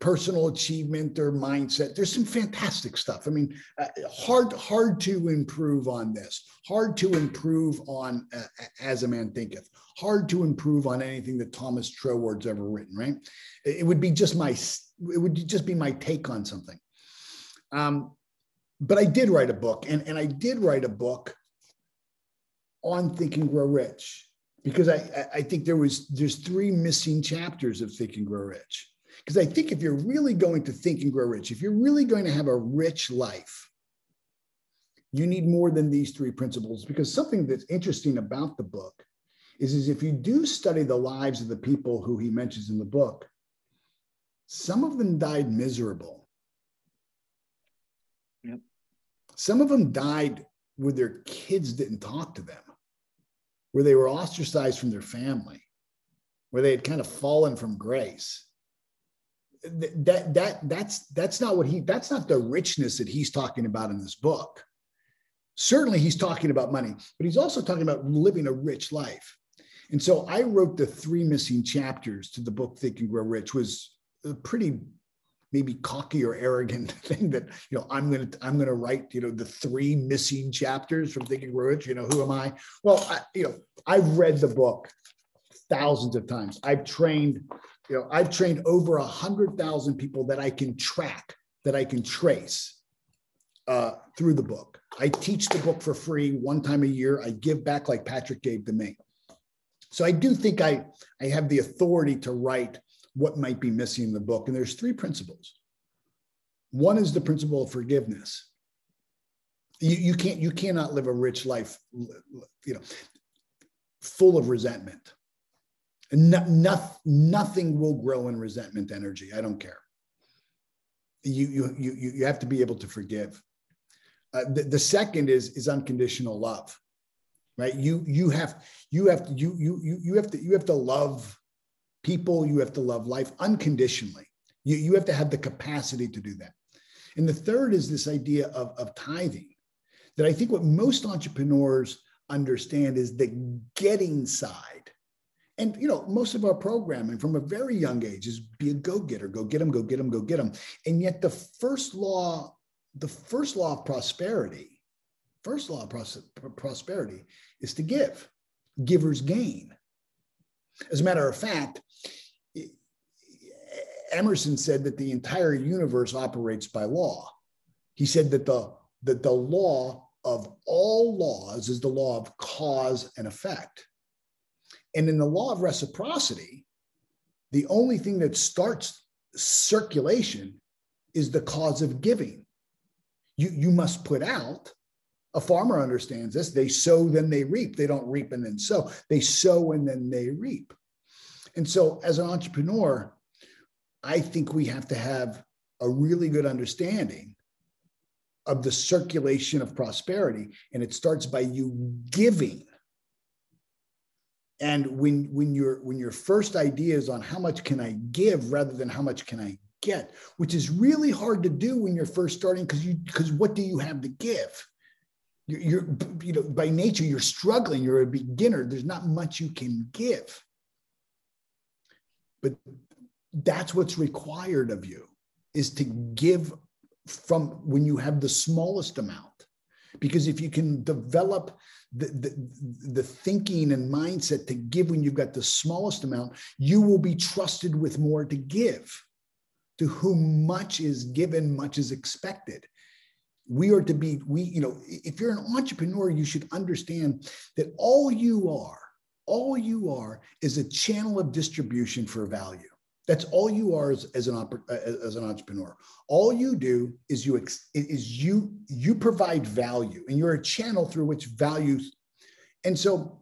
personal achievement or mindset. There's some fantastic stuff. I mean, uh, hard hard to improve on this. Hard to improve on uh, as a man thinketh. Hard to improve on anything that Thomas Troward's ever written. Right? It would be just my it would just be my take on something. Um, but I did write a book, and and I did write a book on Think and Grow Rich because I, I think there was there's three missing chapters of Think and Grow Rich. Because I think if you're really going to think and grow rich, if you're really going to have a rich life, you need more than these three principles. Because something that's interesting about the book is, is if you do study the lives of the people who he mentions in the book, some of them died miserable. Yep. Some of them died where their kids didn't talk to them where they were ostracized from their family, where they had kind of fallen from grace. That that that's that's not what he that's not the richness that he's talking about in this book. Certainly he's talking about money, but he's also talking about living a rich life. And so I wrote the three missing chapters to the book Think and Grow Rich was a pretty maybe cocky or arrogant thing that you know i'm going to i'm going to write you know the three missing chapters from Think and Grow Rich you know who am i? Well I, you know i've read the book thousands of times. I've trained you know i've trained over a hundred thousand people that i can track that i can trace uh, through the book. I teach the book for free one time a year. I give back like patrick gave to me. So i do think i i have the authority to write what might be missing in the book. And there's three principles. One is the principle of forgiveness. You, you can't you cannot live a rich life, you know, full of resentment. And no, no, nothing will grow in resentment energy. I don't care. You you you you have to be able to forgive. Uh, the, the second is is unconditional love, right? You you have you have to, you you you have to you have to love people, you have to love life unconditionally. You, you have to have the capacity to do that. And the third is this idea of, of tithing that I think what most entrepreneurs understand is the getting side. And you know, most of our programming from a very young age is be a go-getter, go get them, go get them, go get them. And yet the first law, the first law of prosperity, first law of pros- prosperity is to give. Givers gain. As a matter of fact, Emerson said that the entire universe operates by law. He said that the, that the law of all laws is the law of cause and effect. And in the law of reciprocity, the only thing that starts circulation is the cause of giving. You, you must put out. A farmer understands this. They sow, then they reap. They don't reap and then sow. They sow and then they reap. And so, as an entrepreneur, I think we have to have a really good understanding of the circulation of prosperity. And it starts by you giving. And when, when, your, when your first idea is on how much can I give rather than how much can I get, which is really hard to do when you're first starting because you because what do you have to give? You're, you're you know by nature you're struggling. You're a beginner. There's not much you can give. But that's what's required of you is to give from when you have the smallest amount because if you can develop the, the, the, thinking and mindset to give when you've got the smallest amount you will be trusted with more to give to whom much is given much is expected we are to be we you know if you're an entrepreneur you should understand that all you are all you are is a channel of distribution for value. That's all you are as, as, an, as an entrepreneur. All you do is you is you you provide value, and you're a channel through which values. And so,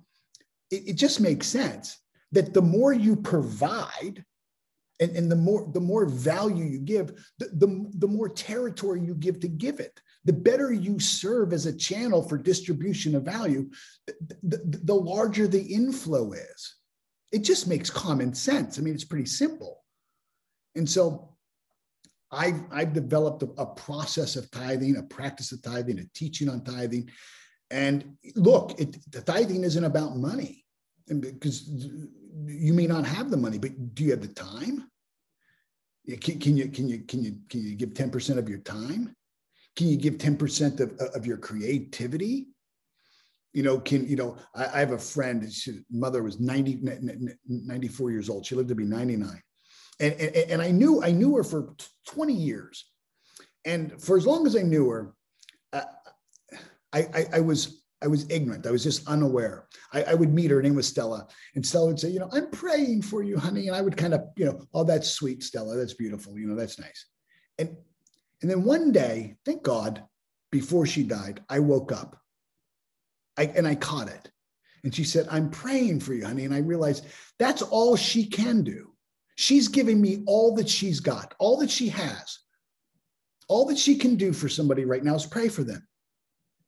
it, it just makes sense that the more you provide, and, and the more the more value you give, the, the, the more territory you give to give it the better you serve as a channel for distribution of value, the, the, the, larger the inflow is. It just makes common sense. I mean, it's pretty simple. And so I've, I've developed a, a process of tithing, a practice of tithing, a teaching on tithing. And look, it, the tithing isn't about money because you may not have the money, but do you have the time? Can, can you can you can you can you give 10% of your time? Can you give 10% of, of your creativity? You know, can, you know, I, I have a friend, his mother was 90, 94 years old. She lived to be 99. And, and, and I knew, I knew her for 20 years. And for as long as I knew her, uh, I, I, I was I was ignorant. I was just unaware. I, I, would meet her. Her name was Stella. And Stella would say, you know, I'm praying for you, honey. And I would kind of, you know, oh, that's sweet, Stella. That's beautiful. You know, that's nice. And and then one day, thank God, before she died, I woke up I, and I caught it. And she said, I'm praying for you, honey. And I realized that's all she can do. She's giving me all that she's got, all that she has. All that she can do for somebody right now is pray for them.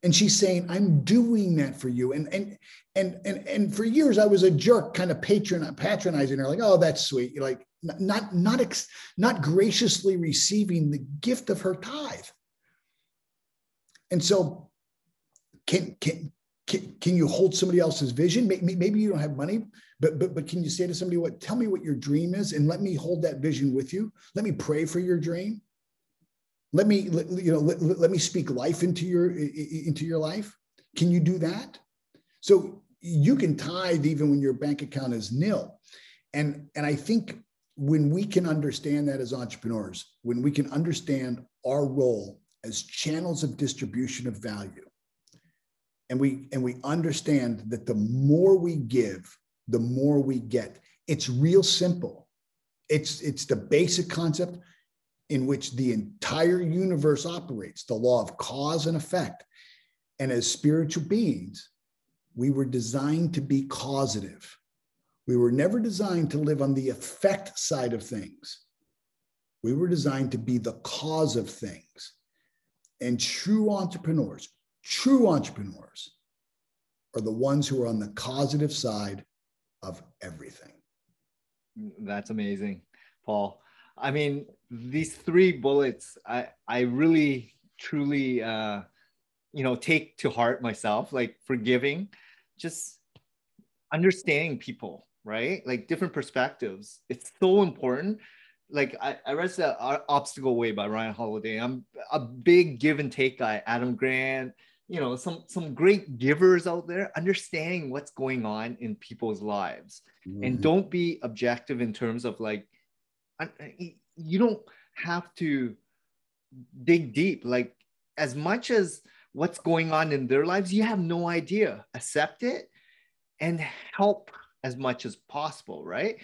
And she's saying, I'm doing that for you. And and and and and for years I was a jerk, kind of patron, patronizing her, like, oh, that's sweet. You're like, not not ex, not graciously receiving the gift of her tithe. And so, can can can, can you hold somebody else's vision? Maybe you don't have money, but but but can you say to somebody, "What? Tell me what your dream is, and let me hold that vision with you. Let me pray for your dream. Let me you know let, let me speak life into your into your life. Can you do that? So you can tithe even when your bank account is nil, and and I think when we can understand that as entrepreneurs, when we can understand our role as channels of distribution of value, and we and we understand that the more we give, the more we get. It's real simple. It's it's the basic concept in which the entire universe operates, the law of cause and effect. And as spiritual beings, we were designed to be causative. We were never designed to live on the effect side of things. We were designed to be the cause of things. And true entrepreneurs, true entrepreneurs, are the ones who are on the causative side of everything. That's amazing, Paul. I mean, these three bullets, I, I really, truly, uh, you know, take to heart myself, like forgiving, just understanding people, right? Like different perspectives. It's so important. Like I, I read the Obstacle Way by Ryan Holiday. I'm a big give and take guy. Adam Grant, you know, some some great givers out there. Understanding what's going on in people's lives, mm-hmm. and don't be objective in terms of like, you don't have to dig deep. Like as much as what's going on in their lives, you have no idea. Accept it and help as much as possible, right?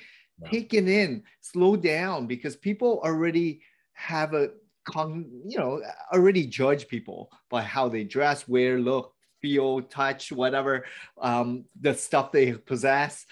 Yeah. Take it in, slow down because people already have a con, you know, already judge people by how they dress, wear, look, feel, touch, whatever, um, the stuff they possess.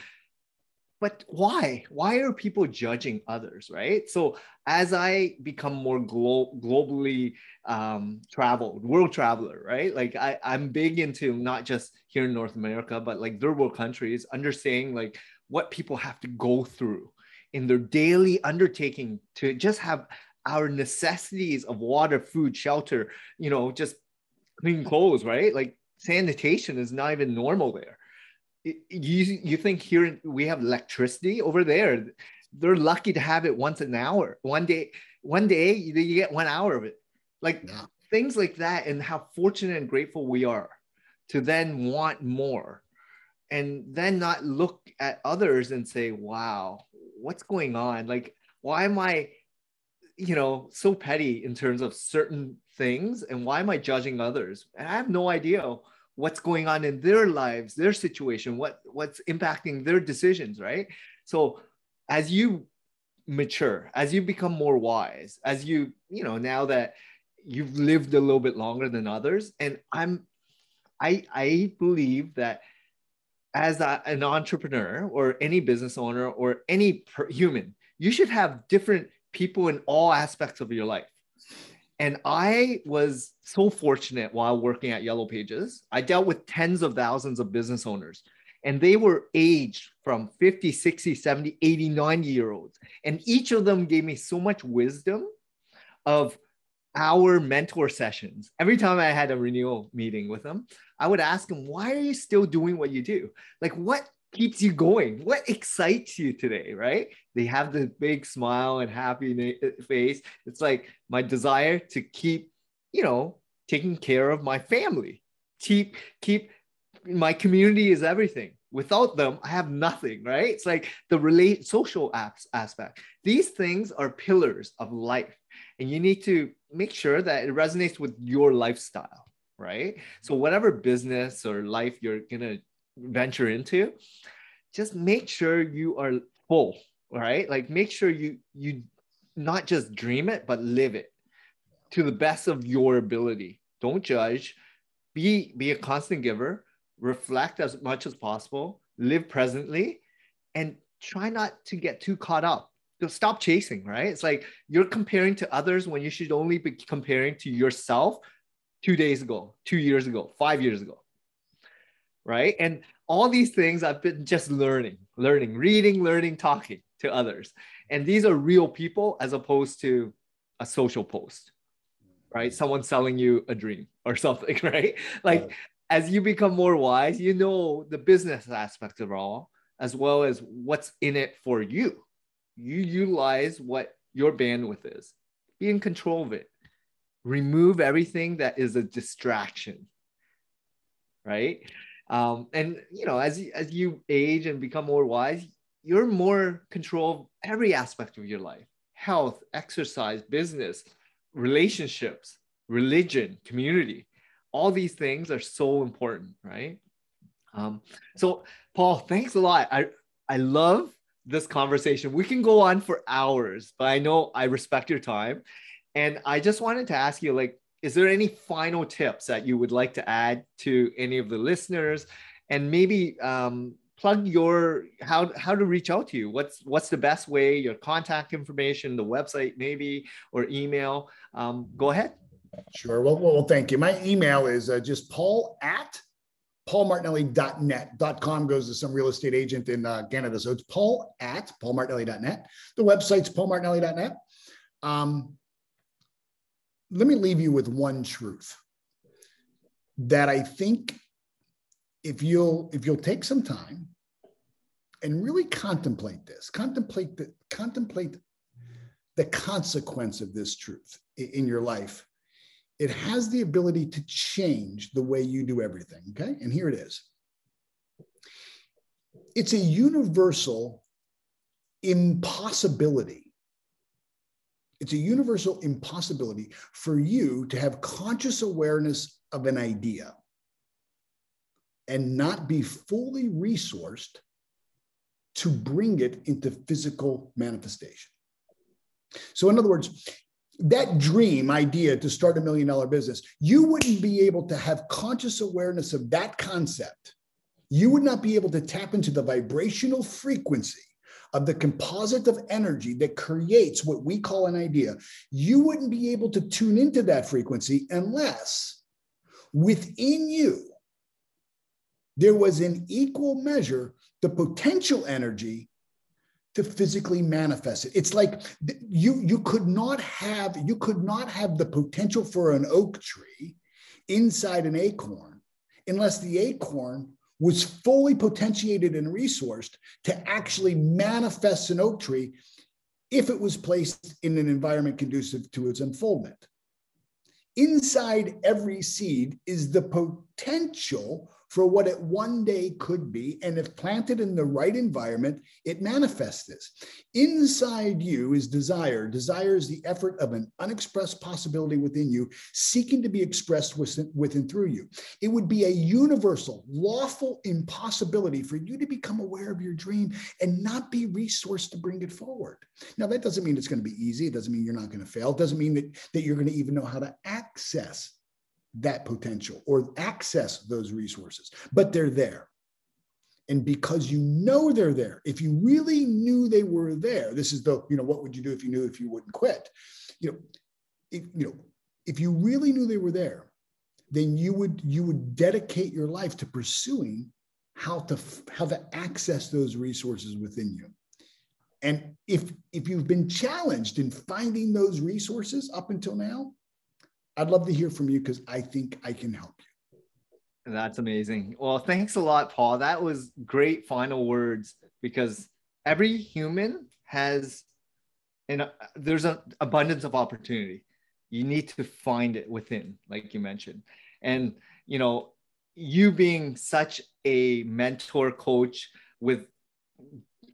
But why? Why are people judging others, right? So as I become more glo- globally um, traveled, world traveler, right? Like I, I'm big into not just here in North America, but like third world countries, understanding like what people have to go through in their daily undertaking to just have our necessities of water, food, shelter, you know, just clean clothes, right? Like sanitation is not even normal there. You, you think here we have electricity over there? They're lucky to have it once an hour. One day, one day you get one hour of it. Like yeah. things like that, and how fortunate and grateful we are to then want more and then not look at others and say, wow, what's going on? Like, why am I, you know, so petty in terms of certain things? And why am I judging others? And I have no idea what's going on in their lives, their situation, what what's impacting their decisions, right? So as you mature, as you become more wise, as you, you know, now that you've lived a little bit longer than others, and I'm I I believe that as a, an entrepreneur or any business owner or any per, human, you should have different people in all aspects of your life. And I was so fortunate while working at Yellow Pages. I dealt with tens of thousands of business owners, and they were aged from 50, 60, 70, 80, 90 year olds. And each of them gave me so much wisdom of our mentor sessions. Every time I had a renewal meeting with them, I would ask them, why are you still doing what you do? Like, what keeps you going? What excites you today? Right? They have the big smile and happy face. It's like my desire to keep, you know, taking care of my family. Keep, keep my community is everything. Without them, I have nothing, right? It's like the relate social apps aspect. These things are pillars of life. And you need to make sure that it resonates with your lifestyle, right? So whatever business or life you're gonna venture into, just make sure you are full, right? Like make sure you you not just dream it, but live it to the best of your ability. Don't judge. Be be a constant giver. Reflect as much as possible. Live presently, and try not to get too caught up. Stop chasing, right? It's like you're comparing to others when you should only be comparing to yourself two days ago, two years ago, five years ago right? And all these things I've been just learning, learning, reading, learning, talking to others. And these are real people as opposed to a social post, right? Someone selling you a dream or something, right? Like yeah. as you become more wise, you know the business aspects of all, as well as what's in it for you. You utilize what your bandwidth is, be in control of it. Remove everything that is a distraction, right? Um, and you know, as as you age and become more wise, you're more control of every aspect of your life: health, exercise, business, relationships, religion, community. All these things are so important, right? Um, so, Paul, thanks a lot. I I love this conversation. We can go on for hours, but I know I respect your time, and I just wanted to ask you, like, is there any final tips that you would like to add to any of the listeners and maybe um, plug your how how to reach out to you what's what's the best way your contact information the website maybe or email um, go ahead sure well, well thank you my email is uh, just paul at paulmartinelli.net. .com goes to some real estate agent in uh, Canada. So it's paul at paulmartinelli.net. The website's paulmartinelli.net. Um, let me leave you with one truth that I think if you'll if you'll take some time and really contemplate this, contemplate the contemplate the consequence of this truth in your life, it has the ability to change the way you do everything. Okay. And here it is it's a universal impossibility it's a universal impossibility for you to have conscious awareness of an idea and not be fully resourced to bring it into physical manifestation. So, in other words, that dream idea to start a million dollar business, you wouldn't be able to have conscious awareness of that concept. You would not be able to tap into the vibrational frequency of the composite of energy that creates what we call an idea, you wouldn't be able to tune into that frequency unless within you there was an equal measure the potential energy to physically manifest it. It's like you you could not have you could not have the potential for an oak tree inside an acorn unless the acorn was fully potentiated and resourced to actually manifest an oak tree if it was placed in an environment conducive to its unfoldment. Inside every seed is the potential for what it one day could be. And if planted in the right environment, it manifests this. Inside you is desire. Desire is the effort of an unexpressed possibility within you, seeking to be expressed within, within through you. It would be a universal, lawful impossibility for you to become aware of your dream and not be resourced to bring it forward. Now, that doesn't mean it's going to be easy. It doesn't mean you're not going to fail. It doesn't mean that, that you're going to even know how to access that potential or access those resources, but they're there. And because you know they're there, if you really knew they were there, this is the, you know, what would you do if you knew if you wouldn't quit? You know, if, you know, if you really knew they were there, then you would you would dedicate your life to pursuing how to how to access those resources within you. And if if you've been challenged in finding those resources up until now, I'd love to hear from you because I think I can help you. That's amazing. Well, thanks a lot, Paul. That was great final words because every human has, and there's an abundance of opportunity. You need to find it within, like you mentioned. And, you know, you being such a mentor coach with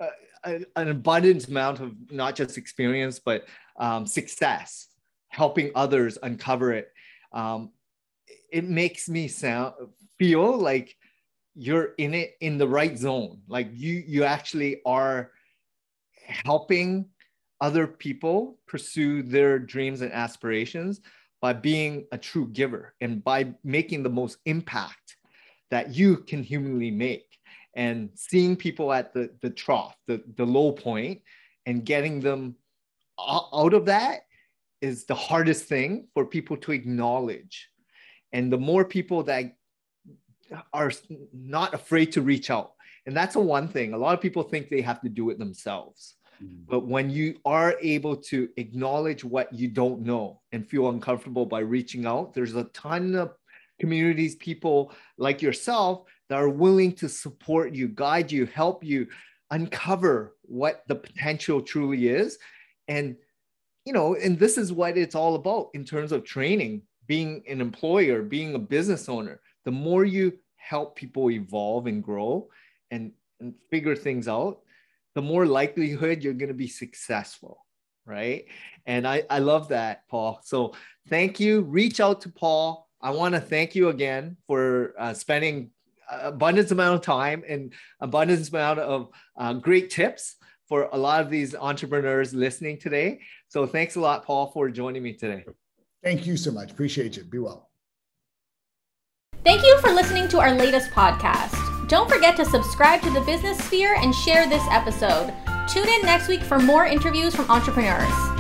uh, an abundance amount of not just experience, but um, success helping others uncover it. Um, it makes me sound feel like you're in it in the right zone. Like you you actually are helping other people pursue their dreams and aspirations by being a true giver and by making the most impact that you can humanly make. And seeing people at the, the trough the, the low point and getting them out of that is the hardest thing for people to acknowledge. And the more people that are not afraid to reach out, and that's a one thing. A lot of people think they have to do it themselves. Mm-hmm. But when you are able to acknowledge what you don't know and feel uncomfortable by reaching out, there's a ton of communities, people like yourself that are willing to support you, guide you, help you uncover what the potential truly is. And you know, and this is what it's all about in terms of training, being an employer, being a business owner. The more you help people evolve and grow and, and figure things out, the more likelihood you're going to be successful. Right. And I, I love that, Paul. So thank you. Reach out to Paul. I want to thank you again for uh, spending abundance amount of time and abundance amount of uh, great tips for a lot of these entrepreneurs listening today. So thanks a lot, Paul, for joining me today. Thank you so much. Appreciate you. Be well. Thank you for listening to our latest podcast. Don't forget to subscribe to the Business Sphere and share this episode. Tune in next week for more interviews from entrepreneurs.